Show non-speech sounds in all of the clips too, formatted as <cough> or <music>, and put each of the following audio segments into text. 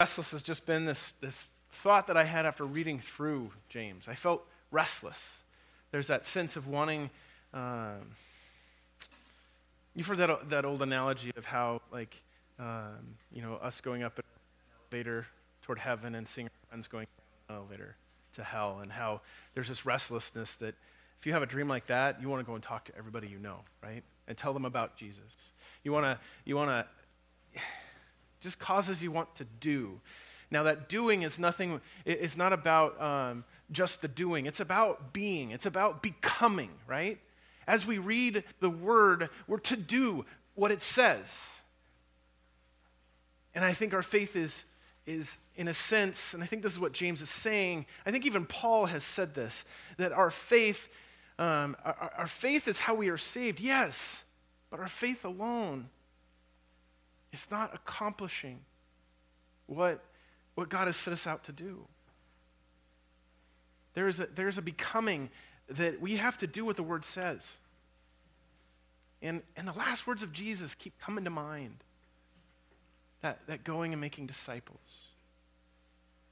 restless has just been this, this thought that I had after reading through James. I felt restless. There's that sense of wanting. Um, you've heard that, that old analogy of how, like, um, you know, us going up an elevator toward heaven and seeing our friends going an elevator to hell, and how there's this restlessness that if you have a dream like that, you want to go and talk to everybody you know, right? And tell them about Jesus. You want to, you want to, just causes you want to do. Now, that doing is nothing, it's not about um, just the doing, it's about being, it's about becoming, right? As we read the word, we're to do what it says. And I think our faith is, is, in a sense, and I think this is what James is saying, I think even Paul has said this, that our faith, um, our, our faith is how we are saved, yes, but our faith alone is not accomplishing what what God has set us out to do. There is a, there is a becoming that we have to do what the Word says. And, and the last words of Jesus keep coming to mind that, that going and making disciples.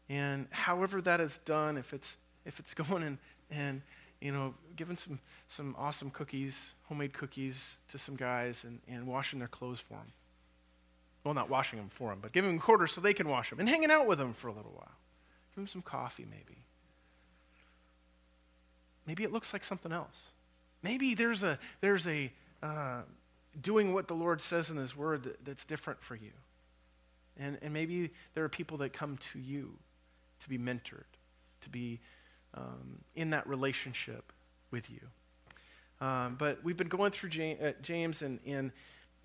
And however that is done, if it's, if it's <laughs> going and, and you know, giving some, some awesome cookies, homemade cookies to some guys and, and washing their clothes for them well, not washing them for them, but giving them quarters so they can wash them and hanging out with them for a little while. Give them some coffee, maybe. Maybe it looks like something else. Maybe there's a, there's a uh, doing what the Lord says in His Word that, that's different for you. And, and maybe there are people that come to you to be mentored, to be um, in that relationship with you. Um, but we've been going through James, uh, James and, and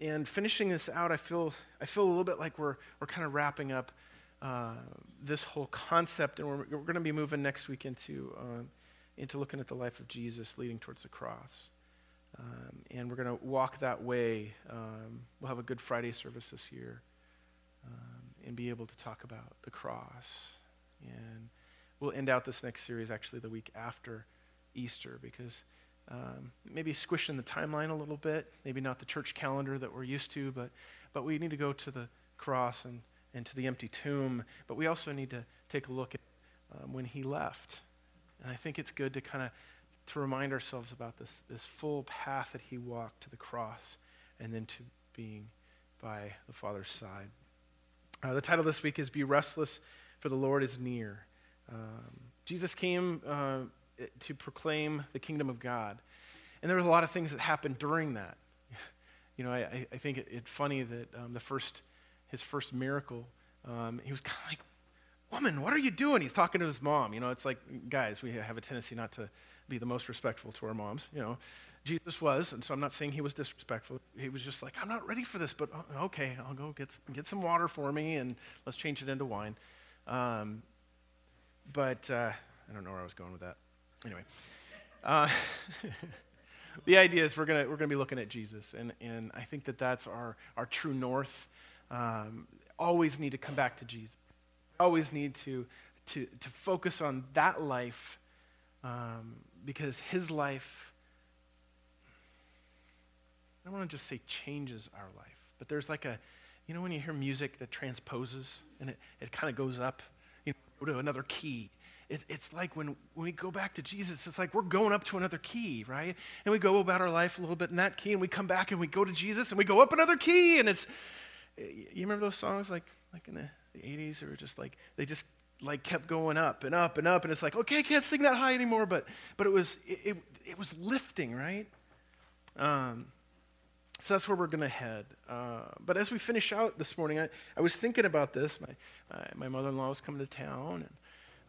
and finishing this out, I feel, I feel a little bit like we're, we're kind of wrapping up uh, this whole concept, and we're, we're going to be moving next week into, uh, into looking at the life of Jesus leading towards the cross. Um, and we're going to walk that way. Um, we'll have a Good Friday service this year um, and be able to talk about the cross. And we'll end out this next series actually the week after Easter because um, maybe squishing the timeline a little bit, maybe not the church calendar that we're used to, but, but we need to go to the cross and, and to the empty tomb. But we also need to take a look at um, when he left. And I think it's good to kind of to remind ourselves about this, this full path that he walked to the cross and then to being by the Father's side. Uh, the title this week is Be Restless, for the Lord is Near. Um, Jesus came uh, to proclaim the kingdom of God. And there was a lot of things that happened during that. <laughs> You know, I, I think it's it funny that um, the first, his first miracle, um, he was <laughs> kind of like, woman, what are you doing? He's talking to his mom. You know, it's like, guys, we have a tendency not to be the most respectful to our moms. You know, Jesus was, and so I'm not saying he was disrespectful. He was just like, I'm not ready for this, but uh, okay, I'll go get, get some water for me and let's change it into wine. Um, but uh, I don't know where I was going with that. Anyway, uh, <laughs> the idea is we're going we're gonna be looking at Jesus, and, and I think that that's our, our true north. Um, always need to come back to Jesus. Always need to, to, to focus on that life um, because his life, I don't want to just say changes our life, but there's like a, you know, when you hear music that transposes and it, it kind of goes up you know, to another key it, it's like when, when we go back to Jesus, it's like we're going up to another key, right? And we go about our life a little bit in that key, and we come back and we go to Jesus and we go up another key. And it's, you remember those songs like, like in the, the 80s? They were just like, they just like kept going up and up and up. And it's like, okay, I can't sing that high anymore. But, but it, was, it, it, it was lifting, right? Um, so that's where we're going to head. Uh, but as we finish out this morning, I, I was thinking about this. My, uh, my mother in law was coming to town, and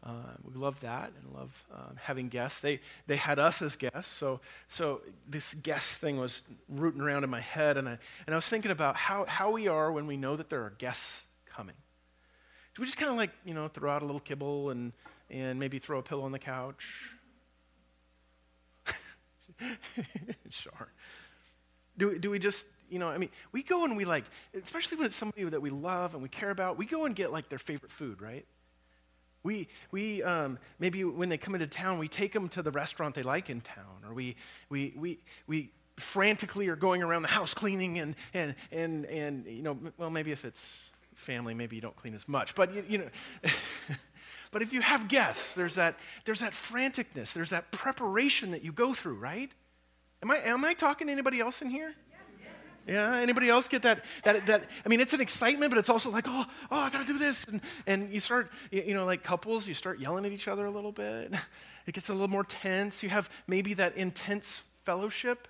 uh, we love that and love um, having guests. They, they had us as guests, so, so this guest thing was rooting around in my head, and I, and I was thinking about how, how we are when we know that there are guests coming. Do we just kind of like, you know, throw out a little kibble and, and maybe throw a pillow on the couch? <laughs> sure. Do, do we just, you know, I mean, we go and we like, especially when it's somebody that we love and we care about, we go and get like their favorite food, right? We, we um, maybe when they come into town, we take them to the restaurant they like in town, or we, we, we, we frantically are going around the house cleaning and, and, and, and, you know, well, maybe if it's family, maybe you don't clean as much. But, you, you know, <laughs> but if you have guests, there's that, there's that franticness, there's that preparation that you go through, right? Am I, am I talking to anybody else in here? Yeah, anybody else get that, that, that? I mean, it's an excitement, but it's also like, oh, oh, I got to do this. And, and you start, you know, like couples, you start yelling at each other a little bit. <laughs> It gets a little more tense. You have maybe that intense fellowship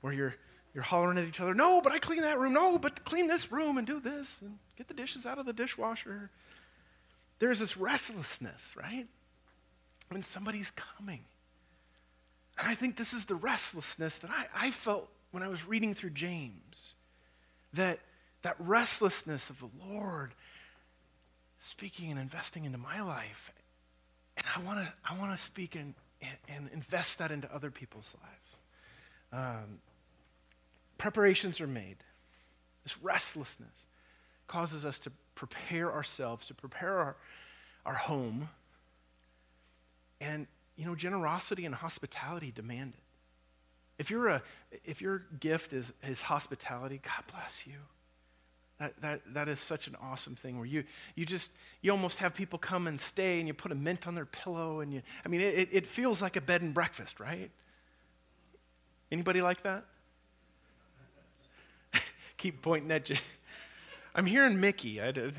where you're, you're hollering at each other, no, but I clean that room. No, but clean this room and do this and get the dishes out of the dishwasher. There's this restlessness, right? When somebody's coming. And I think this is the restlessness that I, I felt when I was reading through James. That, that restlessness of the Lord speaking and investing into my life. And I want to I wanna speak and, and, invest that into other people's lives. Um, preparations are made. This restlessness causes us to prepare ourselves, to prepare our, our home. And you know, generosity and hospitality demand it. If, you're a, if your gift is, is hospitality, God bless you. That, that, that is such an awesome thing where you, you just, you almost have people come and stay and you put a mint on their pillow and you, I mean, it, it feels like a bed and breakfast, right? Anybody like that? <laughs> Keep pointing at you. I'm hearing Mickey. I did.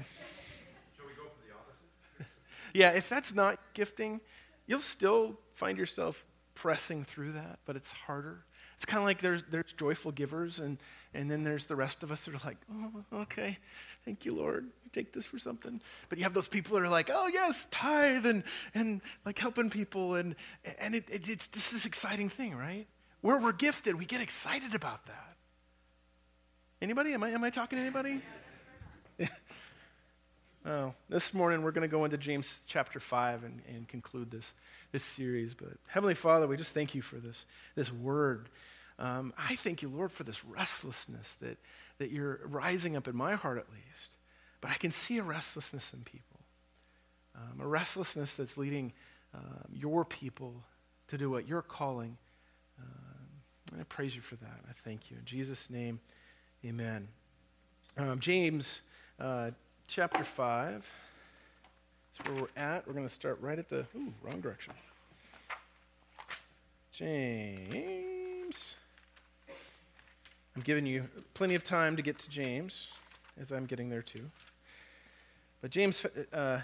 Shall we go for the opposite? <laughs> yeah, if that's not gifting, you'll still find yourself pressing through that, but it's harder. It's kind of like there's, there's joyful givers, and, and then there's the rest of us that are like, oh, okay, thank you, Lord. You take this for something. But you have those people that are like, oh, yes, tithe, and, and like helping people, and, and it, it, it's just this exciting thing, right? Where we're gifted, we get excited about that. Anybody? Am I, am I talking to anybody? Oh, this morning we're going to go into James chapter 5 and, and conclude this, this series. But Heavenly Father, we just thank you for this, this word. Um, I thank you, Lord, for this restlessness that, that you're rising up in my heart at least. But I can see a restlessness in people, um, a restlessness that's leading um, your people to do what you're calling. Um, I praise you for that. I thank you. In Jesus' name, amen. Um, James. Uh, chapter 5. That's where we're at. We're going to start right at the, ooh, wrong direction. James. I'm giving you plenty of time to get to James, as I'm getting there too. But James, uh, we're going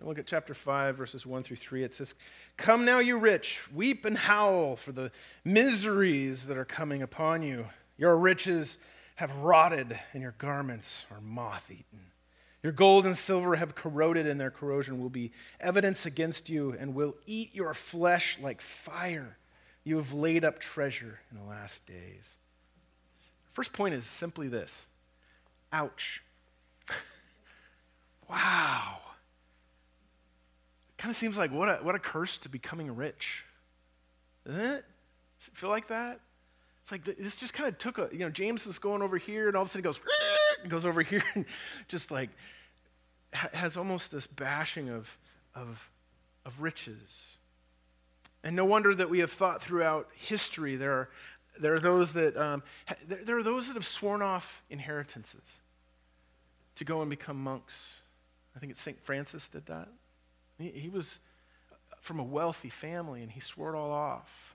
to look at chapter 5, verses 1 through 3. It says, Come now, you rich, weep and howl for the miseries that are coming upon you. Your riches have rotted, and your garments are moth eaten. Your gold and silver have corroded, and their corrosion will be evidence against you and will eat your flesh like fire. You have laid up treasure in the last days. First point is simply this ouch. <laughs> wow. It kind of seems like what a, what a curse to becoming rich. Doesn't it? Does it feel like that? It's like this just kind of took a, you know, James is going over here, and all of a sudden he goes, goes over here, and <laughs> just like has almost this bashing of, of, of riches. And no wonder that we have thought throughout history there are, there are those that um, there, are those that have sworn off inheritances to go and become monks. I think it's St. Francis did that. He, he was from a wealthy family and he swore it all off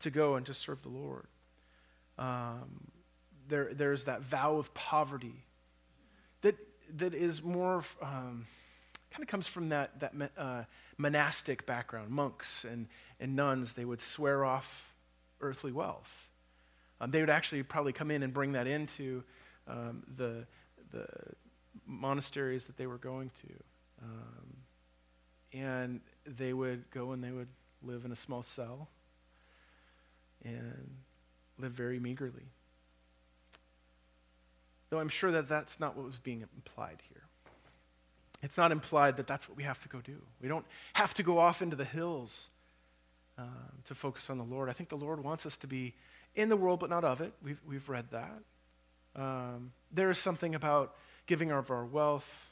to go and to serve the Lord. Um, there, there's that vow of poverty that that is more um, kind of comes from that, that uh, monastic background. Monks and, and nuns, they would swear off earthly wealth. Um, they would actually probably come in and bring that into um, the, the monasteries that they were going to. Um, and they would go and they would live in a small cell and live very meagerly. Though I'm sure that that's not what was being implied here. It's not implied that that's what we have to go do. We don't have to go off into the hills um, to focus on the Lord. I think the Lord wants us to be in the world, but not of it. We've, we've read that. Um, there is something about giving of our wealth,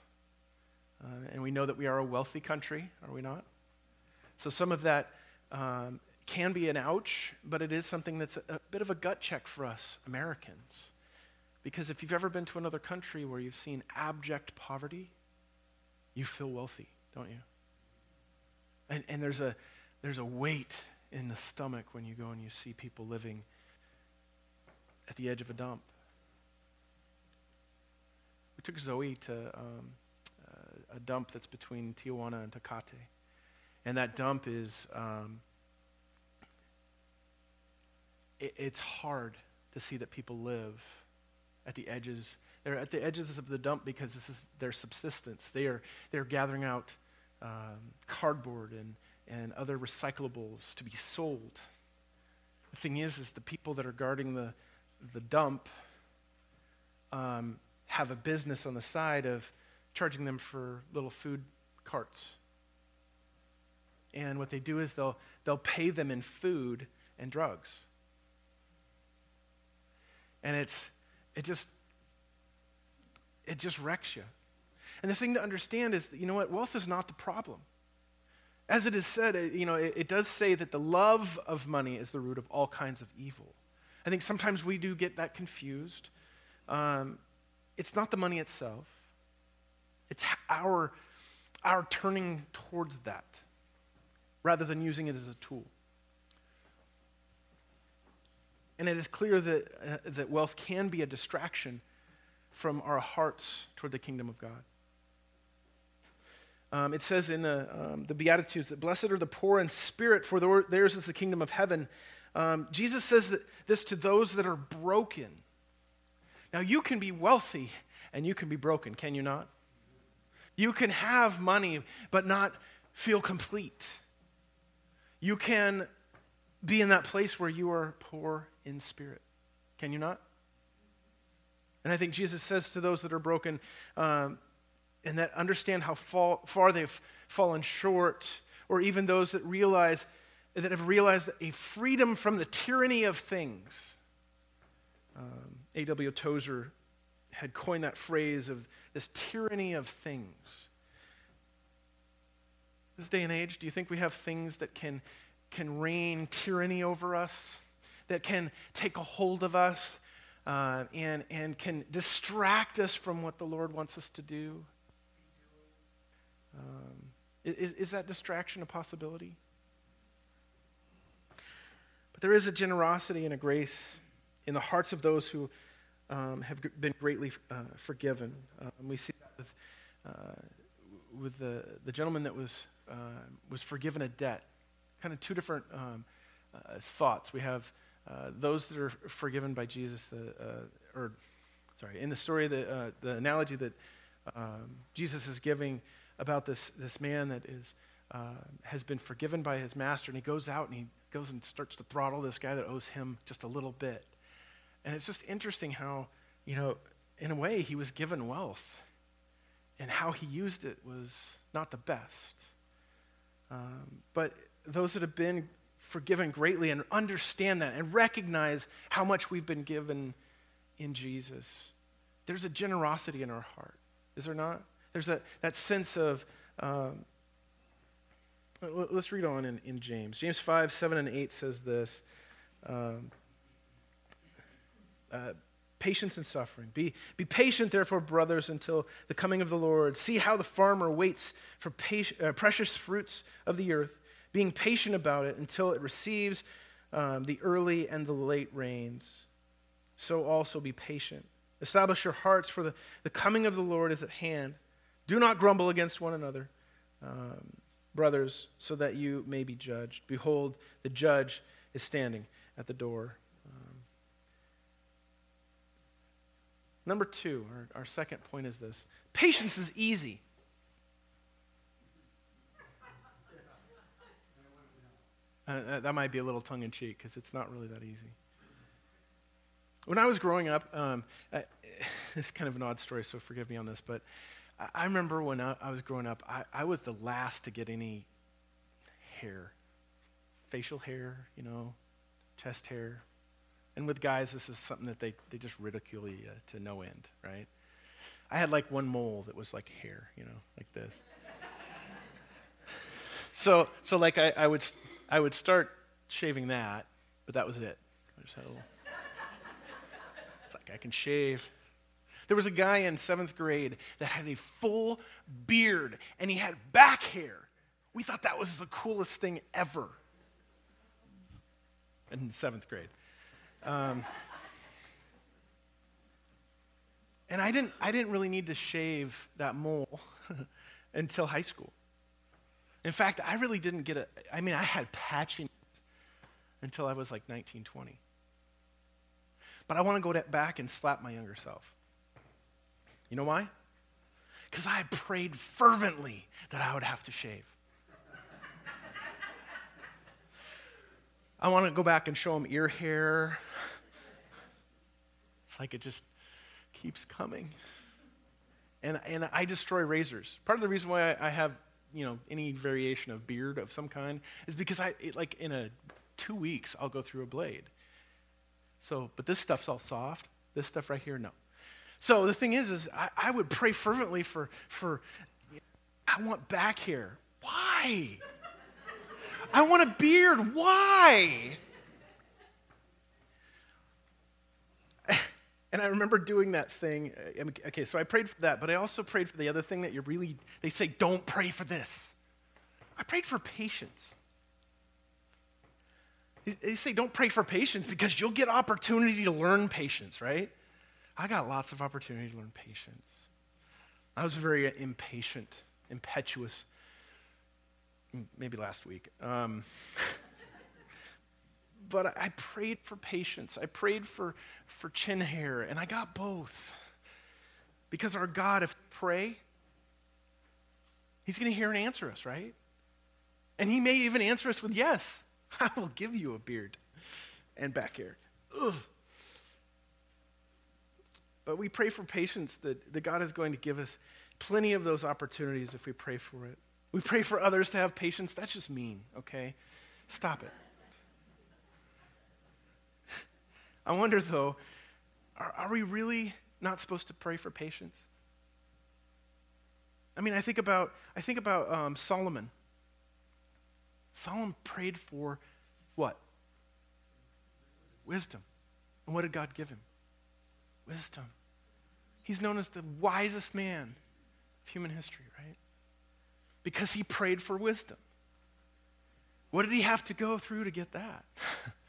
uh, and we know that we are a wealthy country, are we not? So some of that um, can be an ouch, but it is something that's a, a bit of a gut check for us Americans Because if you've ever been to another country where you've seen abject poverty, you feel wealthy, don't you? And, and there's, a, there's a weight in the stomach when you go and you see people living at the edge of a dump. We took Zoe to um, uh, a dump that's between Tijuana and Tecate. And that dump is, um, it, it's hard to see that people live at the edges. They're at the edges of the dump because this is their subsistence. They are, they're gathering out um, cardboard and, and other recyclables to be sold. The thing is, is the people that are guarding the, the dump um, have a business on the side of charging them for little food carts. And what they do is they'll, they'll pay them in food and drugs. And it's, it just, it just wrecks you. And the thing to understand is that, you know what, wealth is not the problem. As it is said, you know, it, it does say that the love of money is the root of all kinds of evil. I think sometimes we do get that confused. Um, it's not the money itself, it's our, our turning towards that rather than using it as a tool. And it is clear that, uh, that wealth can be a distraction from our hearts toward the kingdom of God. Um, it says in the, um, the Beatitudes that blessed are the poor in spirit, for theirs is the kingdom of heaven. Um, Jesus says that this to those that are broken. Now, you can be wealthy and you can be broken, can you not? You can have money but not feel complete. You can be in that place where you are poor in spirit. Can you not? And I think Jesus says to those that are broken um, and that understand how fall, far they've fallen short, or even those that realize that have realized a freedom from the tyranny of things. Um, A.W. Tozer had coined that phrase of this tyranny of things. This day and age, do you think we have things that can, can reign tyranny over us, that can take a hold of us, uh, and, and can distract us from what the Lord wants us to do? Um, is, is that distraction a possibility? But there is a generosity and a grace in the hearts of those who um, have been greatly uh, forgiven. Um, we see that with, uh, with the, the gentleman that was, uh, was forgiven a debt. Kind of two different um, uh, thoughts. We have uh, those that are forgiven by Jesus, the, uh, or sorry, in the story, the, the analogy that um, Jesus is giving about this, this man that is, has been forgiven by his master, and he goes out and he goes and starts to throttle this guy that owes him just a little bit. And it's just interesting how, you know, in a way, he was given wealth, and how he used it was not the best. Um, but those that have been forgiven greatly and understand that and recognize how much we've been given in Jesus, there's a generosity in our heart, is there not? There's a, that sense of, um, let's read on in, in James. James 5, 7, and 8 says this. Um, uh, patience and suffering. Be, be patient, therefore, brothers, until the coming of the Lord. See how the farmer waits for uh, precious fruits of the earth, being patient about it until it receives um, the early and the late rains. So also be patient. Establish your hearts, for the, the coming of the Lord is at hand. Do not grumble against one another, um, brothers, so that you may be judged. Behold, the judge is standing at the door. Number two, our, our second point is this patience is easy. Uh, that might be a little tongue in cheek because it's not really that easy. When I was growing up, um, <laughs> it's kind of an odd story, so forgive me on this, but I, I remember when I, I, was growing up, I, I was the last to get any hair facial hair, you know, chest hair, and with guys, this is something that they, they just ridicule you to no end, right? I had like one mole that was like hair, you know, like this. <laughs> so, so like I, I, would, I would start shaving that, but that was it. I just had a little. It's like. I can shave. There was a guy in seventh grade that had a full beard and he had back hair. We thought that was the coolest thing ever in seventh grade. Um, and I didn't, I didn't really need to shave that mole <laughs> until high school. In fact, I really didn't get a, I mean, I had patchiness until I was like 19, 20. But I want to go back and slap my younger self. You know why? Because I prayed fervently that I would have to shave. I want to go back and show him ear hair. It's like it just keeps coming. And, and I destroy razors. Part of the reason why I have, you know, any variation of beard of some kind is because I, it, like, in a two weeks, I'll go through a blade. So, but this stuff's all soft. This stuff right here, no. So the thing is, is I, I would pray fervently for, for, I want back hair. Why? I want a beard. Why? And I remember doing that thing. Uh, okay, so I prayed for that, but I also prayed for the other thing that you really, they say, don't pray for this. I prayed for patience. They say, don't pray for patience because you'll get opportunity to learn patience, right? I got lots of opportunity to learn patience. I was very impatient, impetuous, maybe last week. Um, <laughs> but I prayed for patience. I prayed for, for chin hair, and I got both. Because our God, if pray, He's going to hear and answer us, right? And He may even answer us with yes. <laughs> I will give you a beard and back hair. Ugh. But we pray for patience that, that God is going to give us plenty of those opportunities if we pray for it. We pray for others to have patience. That's just mean, okay? Stop it. I wonder, though, are, are we really not supposed to pray for patience? I mean, I think about, I think about um, Solomon. Solomon prayed for what? Wisdom. And what did God give him? Wisdom. He's known as the wisest man of human history, right? Because he prayed for wisdom. What did he have to go through to get that? <laughs>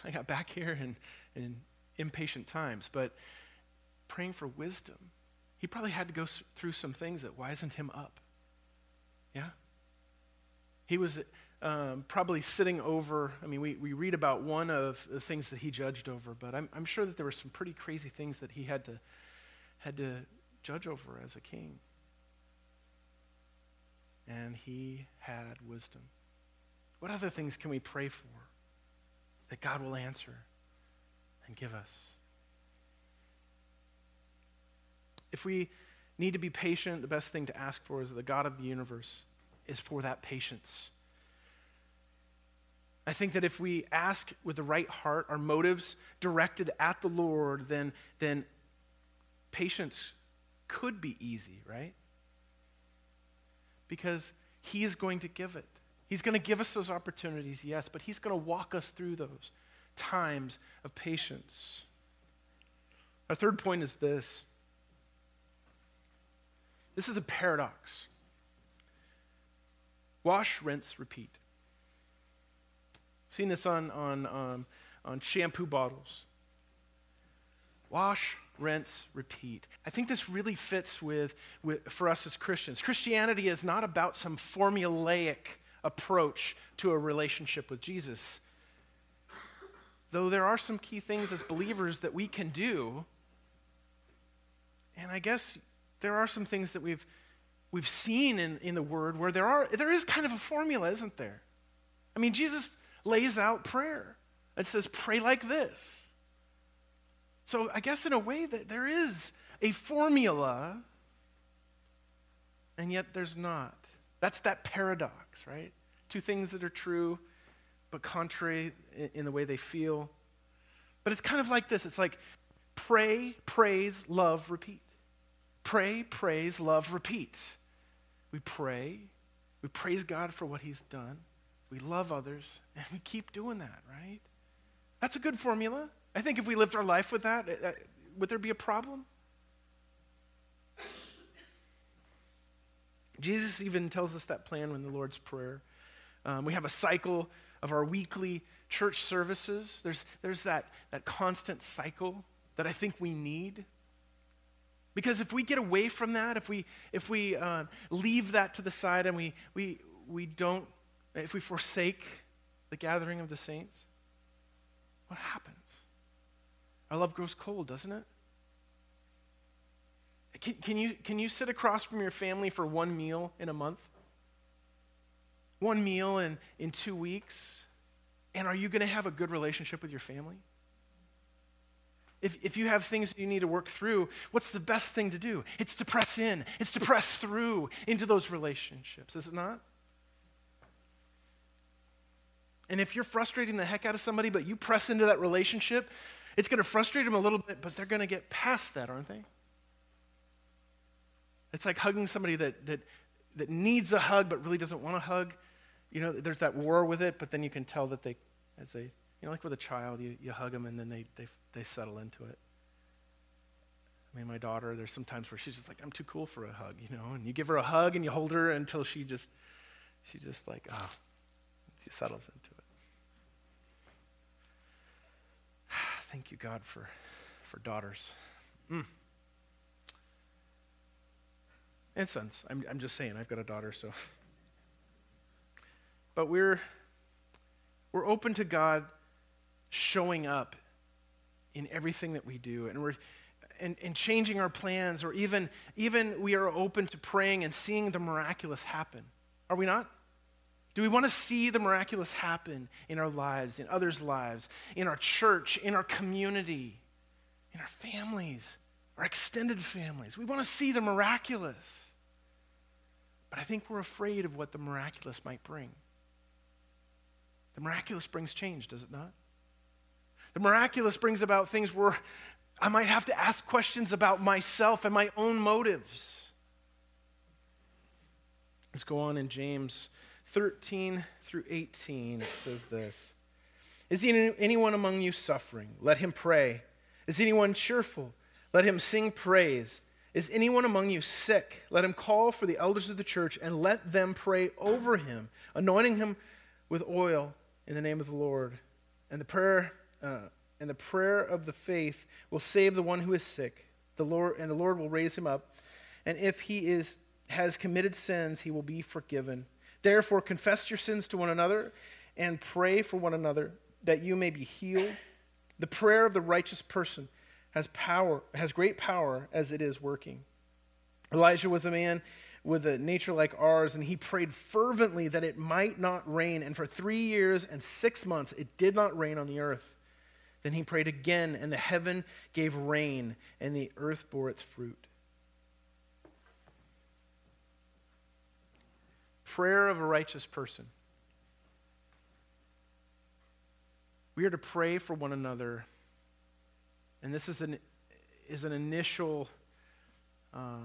<laughs> I got back here in, in impatient times, but praying for wisdom, he probably had to go through some things that wisened him up. Yeah? He was um, probably sitting over, I mean, we, we read about one of the things that he judged over, but I'm, I'm sure that there were some pretty crazy things that he had to, had to judge over as a king. And he had wisdom. What other things can we pray for that God will answer and give us? If we need to be patient, the best thing to ask for is that the God of the universe is for that patience I think that if we ask with the right heart, our motives directed at the Lord, then, then patience could be easy, right? Because He is going to give it. He's going to give us those opportunities, yes, but He's going to walk us through those times of patience. Our third point is this this is a paradox wash, rinse, repeat seen this on, on, um, on shampoo bottles. Wash, rinse, repeat. I think this really fits with, with, for us as Christians. Christianity is not about some formulaic approach to a relationship with Jesus. Though there are some key things as believers that we can do, and I guess there are some things that we've, we've seen in, in the Word where there, are, there is kind of a formula, isn't there? I mean, Jesus lays out prayer. It says, pray like this. So I guess in a way that there is a formula, and yet there's not. That's that paradox, right? Two things that are true, but contrary in the way they feel. But it's kind of like this it's like pray, praise, love, repeat. Pray, praise, love, repeat. We pray, we praise God for what He's done we love others, and we keep doing that, right? That's a good formula. I think if we lived our life with that, uh, uh, would there be a problem? Jesus even tells us that plan in the Lord's Prayer. Um, we have a cycle of our weekly church services. There's, there's that, that constant cycle that I think we need. Because if we get away from that, if we, if we uh, leave that to the side and we, we, we don't, if we forsake the gathering of the saints, what happens? Our love grows cold, doesn't it? Can, can, you, can you sit across from your family for one meal in a month? One meal in, in two weeks? And are you going to have a good relationship with your family? If, if you have things you need to work through, what's the best thing to do? It's to press in, it's to press through into those relationships, is it not? And if you're frustrating the heck out of somebody, but you press into that relationship, it's going to frustrate them a little bit, but they're going to get past that, aren't they? It's like hugging somebody that, that, that needs a hug but really doesn't want a hug. You know, there's that war with it, but then you can tell that they, as they, you know, like with a child, you, you hug them and then they, they, they settle into it. I mean, my daughter, there's some times where she's just like, I'm too cool for a hug, you know, and you give her a hug and you hold her until she just, she just like, ah, oh, she settles into it. <sighs> Thank you, God, for, for daughters. Mm. And sons. I'm, I'm just saying, I've got a daughter, so. But we're, we're open to God showing up in everything that we do. And we're and, and changing our plans, or even, even we are open to praying and seeing the miraculous happen. Are we not? Do we want to see the miraculous happen in our lives, in others' lives, in our church, in our community, in our families, our extended families? We want to see the miraculous. But I think we're afraid of what the miraculous might bring. The miraculous brings change, does it not? The miraculous brings about things where I might have to ask questions about myself and my own motives. Let's go on in James 13 through 18. It says this Is anyone among you suffering? Let him pray. Is anyone cheerful? Let him sing praise. Is anyone among you sick? Let him call for the elders of the church and let them pray over him, anointing him with oil in the name of the Lord. And the prayer uh, and the prayer of the faith will save the one who is sick. The Lord and the Lord will raise him up. And if he is has committed sins, he will be forgiven. Therefore, confess your sins to one another and pray for one another that you may be healed. The prayer of the righteous person has power, has great power as it is working. Elijah was a man with a nature like ours, and he prayed fervently that it might not rain. And for three years and six months, it did not rain on the earth. Then he prayed again, and the heaven gave rain, and the earth bore its fruit. Prayer of a righteous person. We are to pray for one another and this is an, is an initial, uh,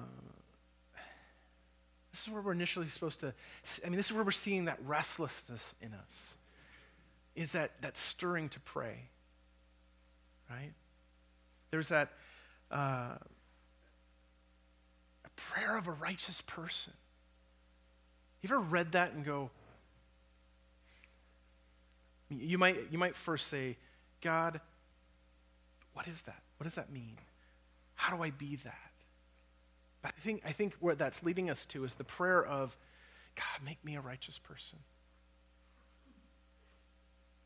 this is where we're initially supposed to, I mean, this is where we're seeing that restlessness in us, is that, that stirring to pray, right? There's that, uh, a prayer of a righteous person. You ever read that and go, you might, you might first say, God, what is that? What does that mean? How do I be that? But I think, I think where that's leading us to is the prayer of, God, make me a righteous person.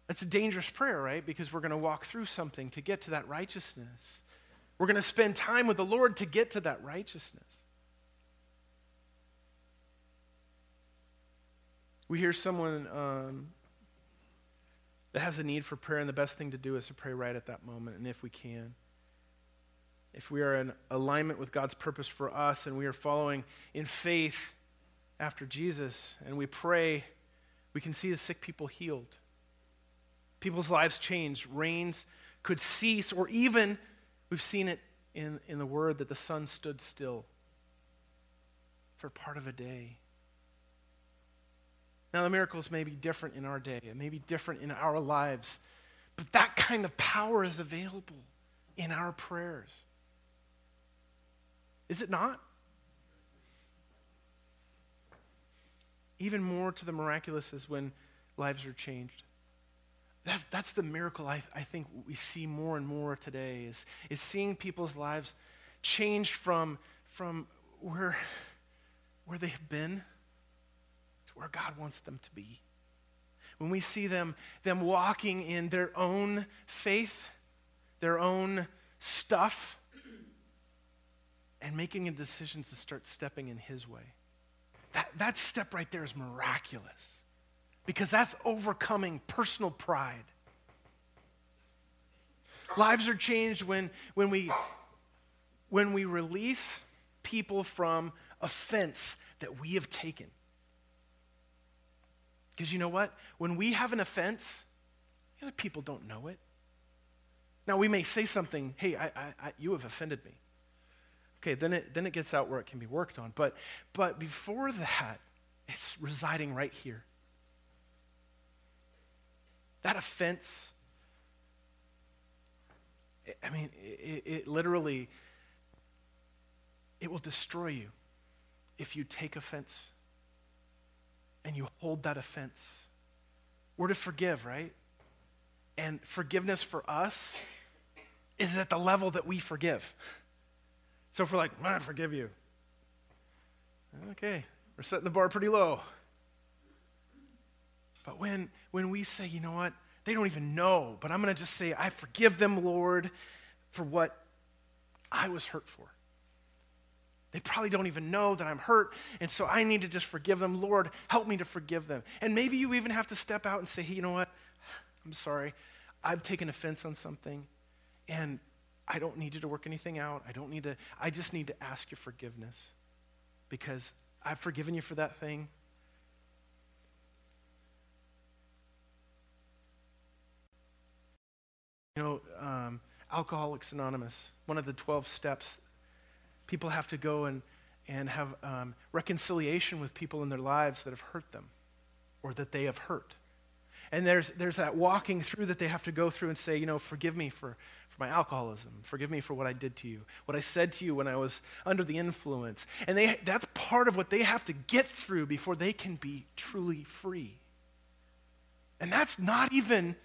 That's a dangerous prayer, right? Because we're going to walk through something to get to that righteousness. We're going to spend time with the Lord to get to that righteousness. We hear someone um, that has a need for prayer, and the best thing to do is to pray right at that moment, and if we can. If we are in alignment with God's purpose for us and we are following in faith after Jesus and we pray, we can see the sick people healed. People's lives change. Rains could cease, or even, we've seen it in, in the word that the sun stood still for part of a day. Now, the miracles may be different in our day, it may be different in our lives, but that kind of power is available in our prayers. Is it not? Even more to the miraculous is when lives are changed. That, that's the miracle I, I think we see more and more today is, is seeing people's lives change from, from where, where they've been to where God wants them to be. When we see them, them walking in their own faith, their own stuff, and making a decision to start stepping in His way. That, that step right there is miraculous because that's overcoming personal pride. Lives are changed when, when, we, when we release people from offense that we have taken. Because you know what? When we have an offense, you know, people don't know it. Now, we may say something, hey, I, I, I, you have offended me. Okay, then it, then it gets out where it can be worked on. But, but before that, it's residing right here. That offense, I mean, it, it literally, it will destroy you if you take offense and you hold that offense. We're to forgive, right? And forgiveness for us is at the level that we forgive. So if we're like, ah, I forgive you. Okay, we're setting the bar pretty low. But when, when we say, you know what, they don't even know, but I'm going to just say, I forgive them, Lord, for what I was hurt for. They probably don't even know that I'm hurt, and so I need to just forgive them. Lord, help me to forgive them. And maybe you even have to step out and say, hey, you know what? I'm sorry. I've taken offense on something, and I don't need you to work anything out. I don't need to, I just need to ask your forgiveness because I've forgiven you for that thing. You know, um, Alcoholics Anonymous, one of the 12 steps, people have to go and, and have um, reconciliation with people in their lives that have hurt them or that they have hurt. And there's, there's that walking through that they have to go through and say, you know, forgive me for, for my alcoholism. Forgive me for what I did to you, what I said to you when I was under the influence. And they, that's part of what they have to get through before they can be truly free. And that's not even,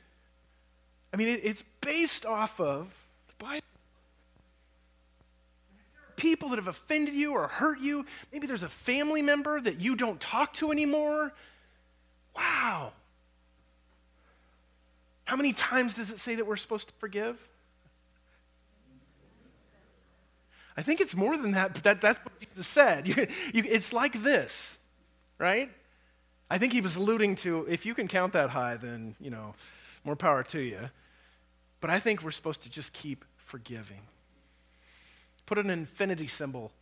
I mean, it, it's based off of the Bible. People that have offended you or hurt you, maybe there's a family member that you don't talk to anymore. Wow. How many times does it say that we're supposed to forgive? I think it's more than that, but that, that's what Jesus said. <laughs> You, you, it's like this, right? I think he was alluding to if you can count that high, then, you know, more power to you. But I think we're supposed to just keep forgiving. Put an infinity symbol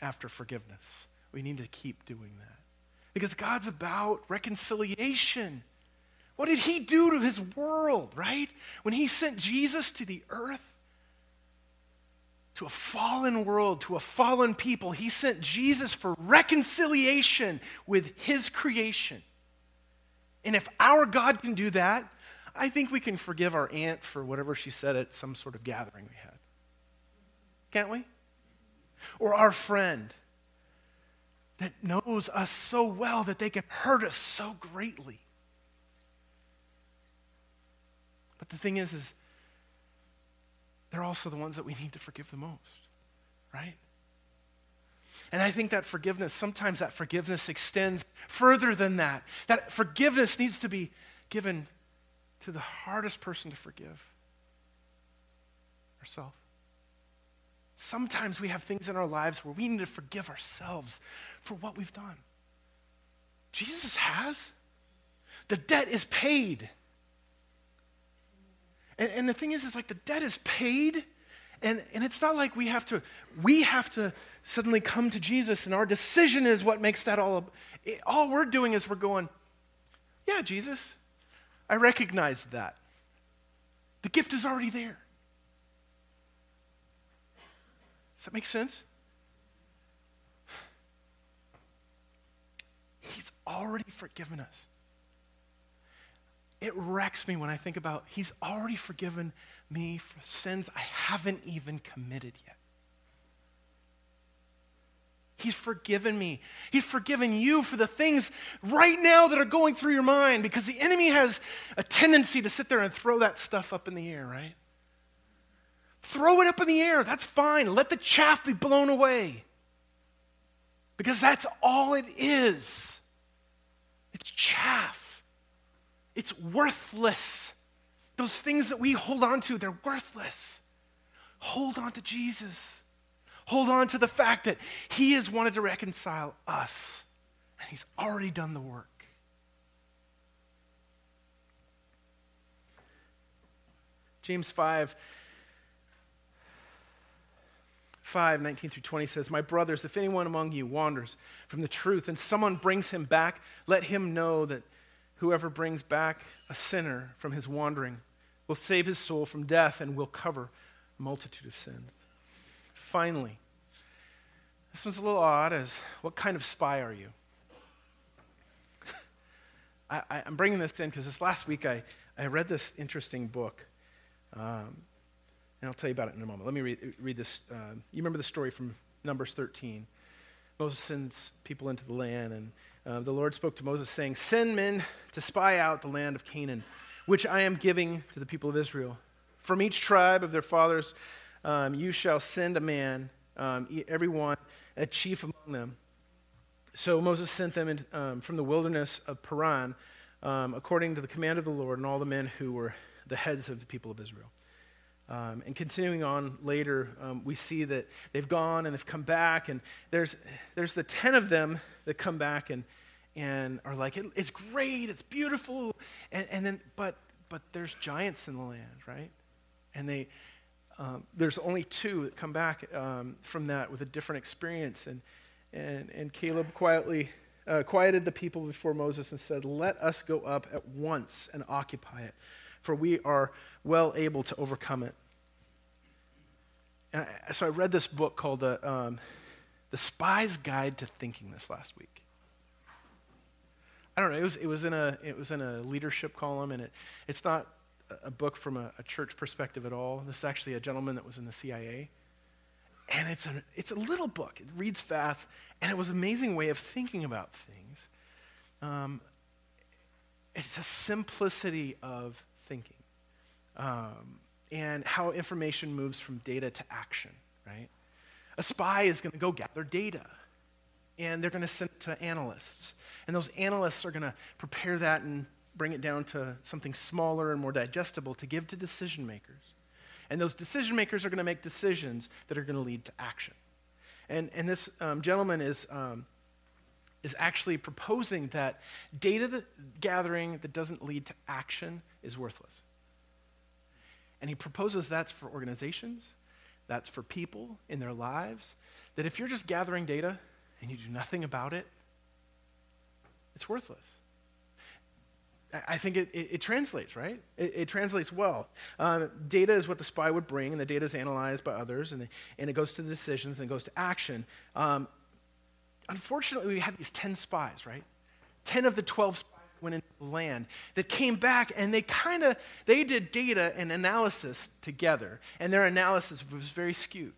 after forgiveness. We need to keep doing that. Because God's about reconciliation. What did he do to his world, right? When he sent Jesus to the earth, to a fallen world, to a fallen people, he sent Jesus for reconciliation with his creation. And if our God can do that, I think we can forgive our aunt for whatever she said at some sort of gathering we had. Can't we? Or our friend that knows us so well that they can hurt us so greatly. But the thing is, is they're also the ones that we need to forgive the most, right? And I think that forgiveness, sometimes that forgiveness extends further than that. That forgiveness needs to be given to the hardest person to forgive ourselves. Sometimes we have things in our lives where we need to forgive ourselves for what we've done. Jesus has. The debt is paid. And, and the thing is, is like the debt is paid, and, and it's not like we have to, we have to suddenly come to Jesus, and our decision is what makes that all. It, all we're doing is we're going, yeah, Jesus, I recognize that. The gift is already there. Does that make sense? He's already forgiven us it wrecks me when I think about He's already forgiven me for sins I haven't even committed yet. He's forgiven me. He's forgiven you for the things right now that are going through your mind because the enemy has a tendency to sit there and throw that stuff up in the air, right? Throw it up in the air. That's fine. Let the chaff be blown away. Because that's all it is. It's chaff. It's worthless. Those things that we hold on to, they're worthless. Hold on to Jesus. Hold on to the fact that He has wanted to reconcile us, and He's already done the work. James 5 5, 19 through 20 says, My brothers, if anyone among you wanders from the truth and someone brings him back, let him know that whoever brings back a sinner from his wandering will save his soul from death and will cover a multitude of sins. Finally, this one's a little odd as what kind of spy are you? <laughs> I, am bringing this in because this last week I, I read this interesting book. Um, and I'll tell you about it in a moment. Let me read, read this. Uh, you remember the story from Numbers 13. Moses sends people into the land, and uh, the Lord spoke to Moses, saying, Send men to spy out the land of Canaan, which I am giving to the people of Israel. From each tribe of their fathers, um, you shall send a man, um, every one, a chief among them. So Moses sent them in, um, from the wilderness of Paran, um, according to the command of the Lord, and all the men who were the heads of the people of Israel. Um, and continuing on later, um, we see that they've gone and they've come back, and there's, there's the 10 of them that come back and, and are like, it, it's great, it's beautiful, and, and then, but, but there's giants in the land, right? And they, um, there's only two that come back um, from that with a different experience. And, and, and Caleb quietly uh, quieted the people before Moses and said, Let us go up at once and occupy it for we are well able to overcome it. And I, so I read this book called uh, um, the Spy's Guide to Thinking this last week. I don't know. It was, it was, in, a, it was in a leadership column, and it, it's not a book from a, a church perspective at all. This is actually a gentleman that was in the CIA. And it's a, it's a little book. It reads fast, and it was an amazing way of thinking about things. Um, it's a simplicity of thinking um, and how information moves from data to action, right? A spy is going to go gather data and they're going to send it to analysts. And those analysts are going to prepare that and bring it down to something smaller and more digestible to give to decision makers. And those decision makers are going to make decisions that are going to lead to action. And, and this um, gentleman is um, is actually proposing that data that gathering that doesn't lead to action is worthless. And he proposes that's for organizations, that's for people in their lives, that if you're just gathering data and you do nothing about it, it's worthless. I think it, it, it translates, right? It, it translates well. Um, data is what the spy would bring, and the data is analyzed by others, and, and it goes to the decisions and it goes to action. Um, unfortunately, we had these 10 spies, right? 10 of the 12 spies went into the land that came back and they kind of they did data and analysis together. And their analysis was very skewed.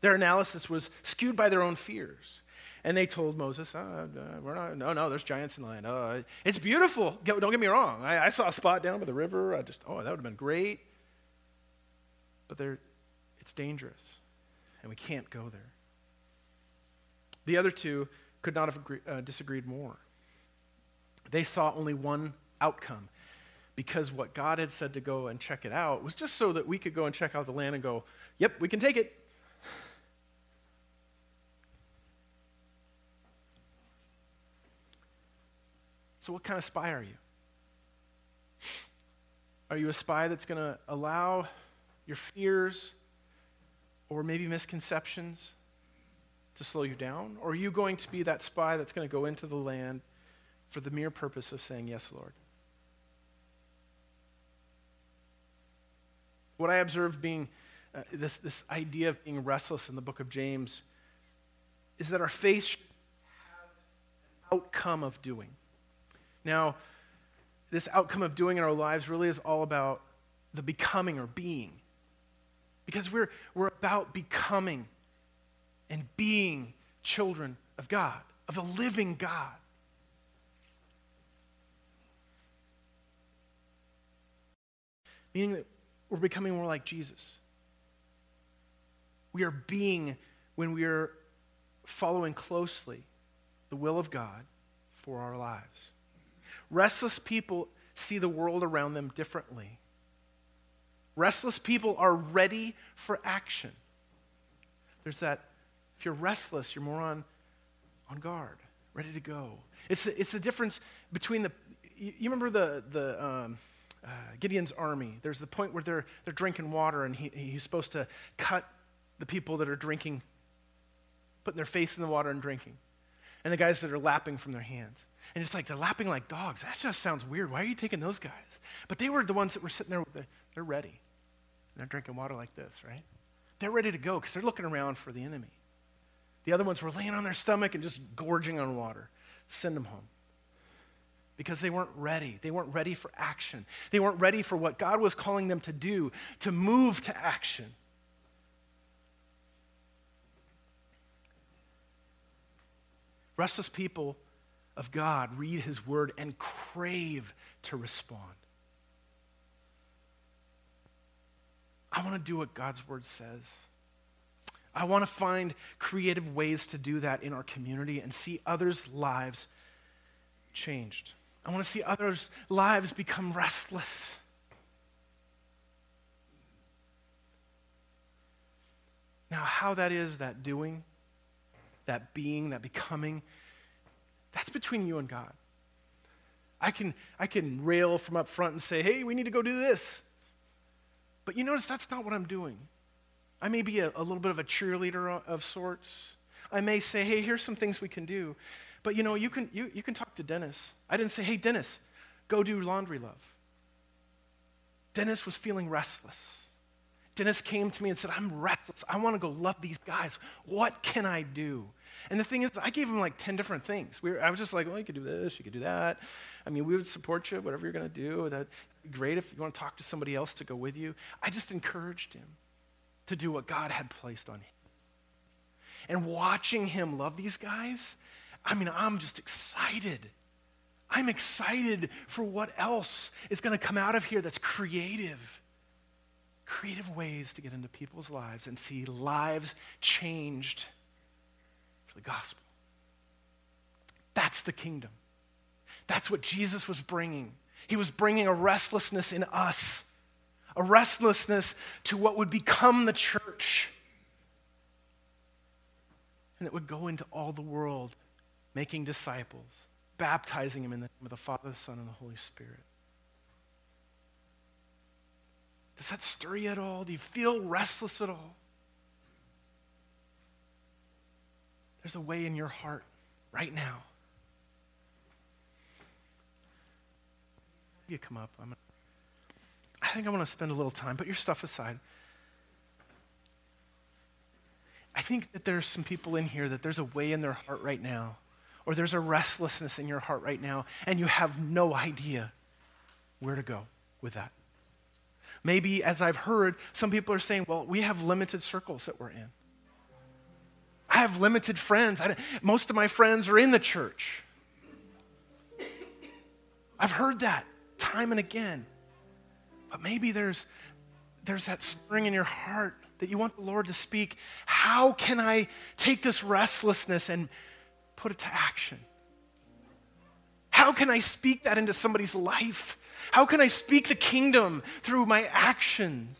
Their analysis was skewed by their own fears. And they told moses oh, we're not no no there's giants in the land. Oh, it's beautiful. Don't get me wrong. I, I saw a spot down by the river. I just oh that would have been great. But it's dangerous and we can't go there. The other two could not have agree, uh, disagreed more. They saw only one outcome because what God had said to go and check it out was just so that we could go and check out the land and go, yep, we can take it. So, what kind of spy are you? Are you a spy that's going to allow your fears or maybe misconceptions to slow you down? Or are you going to be that spy that's going to go into the land for the mere purpose of saying, Yes, Lord? What I observed being uh, this, this idea of being restless in the book of James is that our faith should have an outcome of doing. Now, this outcome of doing in our lives really is all about the becoming or being. Because we're, we're about becoming and being children of God, of the living God. Meaning that we're becoming more like Jesus. We are being, when we are following closely the will of God for our lives. Restless people see the world around them differently. Restless people are ready for action. There's that, if you're restless, you're more on, on guard, ready to go. It's it's a difference between the, you remember the, the um, uh, Gideon's army. There's the point where they're, they're drinking water and he, he's supposed to cut the people that are drinking, putting their face in the water and drinking, and the guys that are lapping from their hands. And it's like they're lapping like dogs. That just sounds weird. Why are you taking those guys? But they were the ones that were sitting there. They're ready. They're drinking water like this, right? They're ready to go because they're looking around for the enemy. The other ones were laying on their stomach and just gorging on water. Send them home. Because they weren't ready. They weren't ready for action. They weren't ready for what God was calling them to do, to move to action. Restless people of God read his word and crave to respond. I want to do what God's word says. I want to find creative ways to do that in our community and see others' lives changed. I want to see others' lives become restless. Now, how that is, that doing, that being, that becoming, that's between you and God. I can, I can rail from up front and say, hey, we need to go do this. But you notice that's not what I'm doing. I may be a, a little bit of a cheerleader of sorts. I may say, hey, here's some things we can do. But you know, you can, you, you can talk to Dennis. I didn't say, hey, Dennis, go do laundry love. Dennis was feeling restless. Dennis came to me and said, I'm restless. I want to go love these guys. What can I do? And the thing is, I gave him like 10 different things. We were, I was just like, well, you could do this, you could do that. I mean, we would support you, whatever you're going to do. That'd be great if you want to talk to somebody else to go with you. I just encouraged him to do what God had placed on him. And watching him love these guys, I mean, I'm just excited. I'm excited for what else is going to come out of here that's creative. Creative ways to get into people's lives and see lives changed for the gospel. That's the kingdom. That's what Jesus was bringing. He was bringing a restlessness in us, a restlessness to what would become the church. And it would go into all the world, making disciples, baptizing them in the name of the Father, the Son, and the Holy Spirit. Does that stir you at all? Do you feel restless at all? There's a way in your heart right now. You come up. I'm gonna, I think I want to spend a little time. Put your stuff aside. I think that there's some people in here that there's a way in their heart right now, or there's a restlessness in your heart right now, and you have no idea where to go with that. Maybe, as I've heard, some people are saying, well, we have limited circles that we're in. I have limited friends. Most of my friends are in the church. I've heard that time and again. But maybe there's, there's that spring in your heart that you want the Lord to speak. How can I take this restlessness and put it to action? How can I speak that into somebody's life? How can I speak the kingdom through my actions?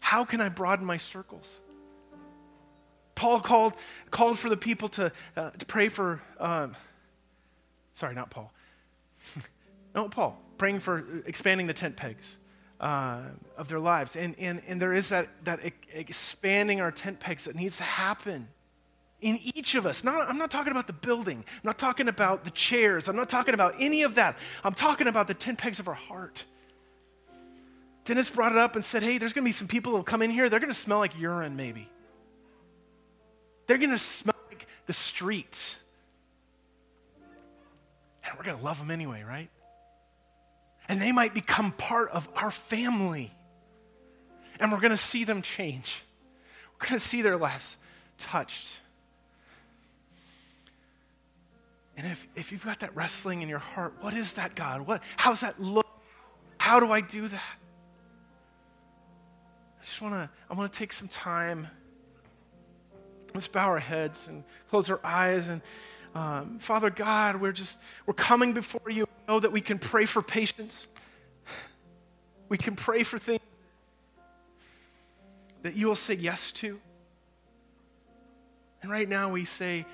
How can I broaden my circles? Paul called, called for the people to, uh, to pray for, um, sorry, not Paul. <laughs> no, Paul, praying for expanding the tent pegs uh, of their lives. And, and, and there is that, that expanding our tent pegs that needs to happen in each of us. Not, I'm not talking about the building. I'm not talking about the chairs. I'm not talking about any of that. I'm talking about the tent pegs of our heart. Dennis brought it up and said, hey, there's going to be some people that'll come in here. They're going to smell like urine, maybe. They're going to smell like the streets. And we're going to love them anyway, right? And they might become part of our family. And we're going to see them change. We're going to see their lives touched. And if, if you've got that wrestling in your heart, what is that, God? What, how's that look? How do I do that? I just want to I want to take some time. Let's bow our heads and close our eyes. And um, Father God, we're just we're coming before you. Know that we can pray for patience. We can pray for things that you will say yes to. And right now we say,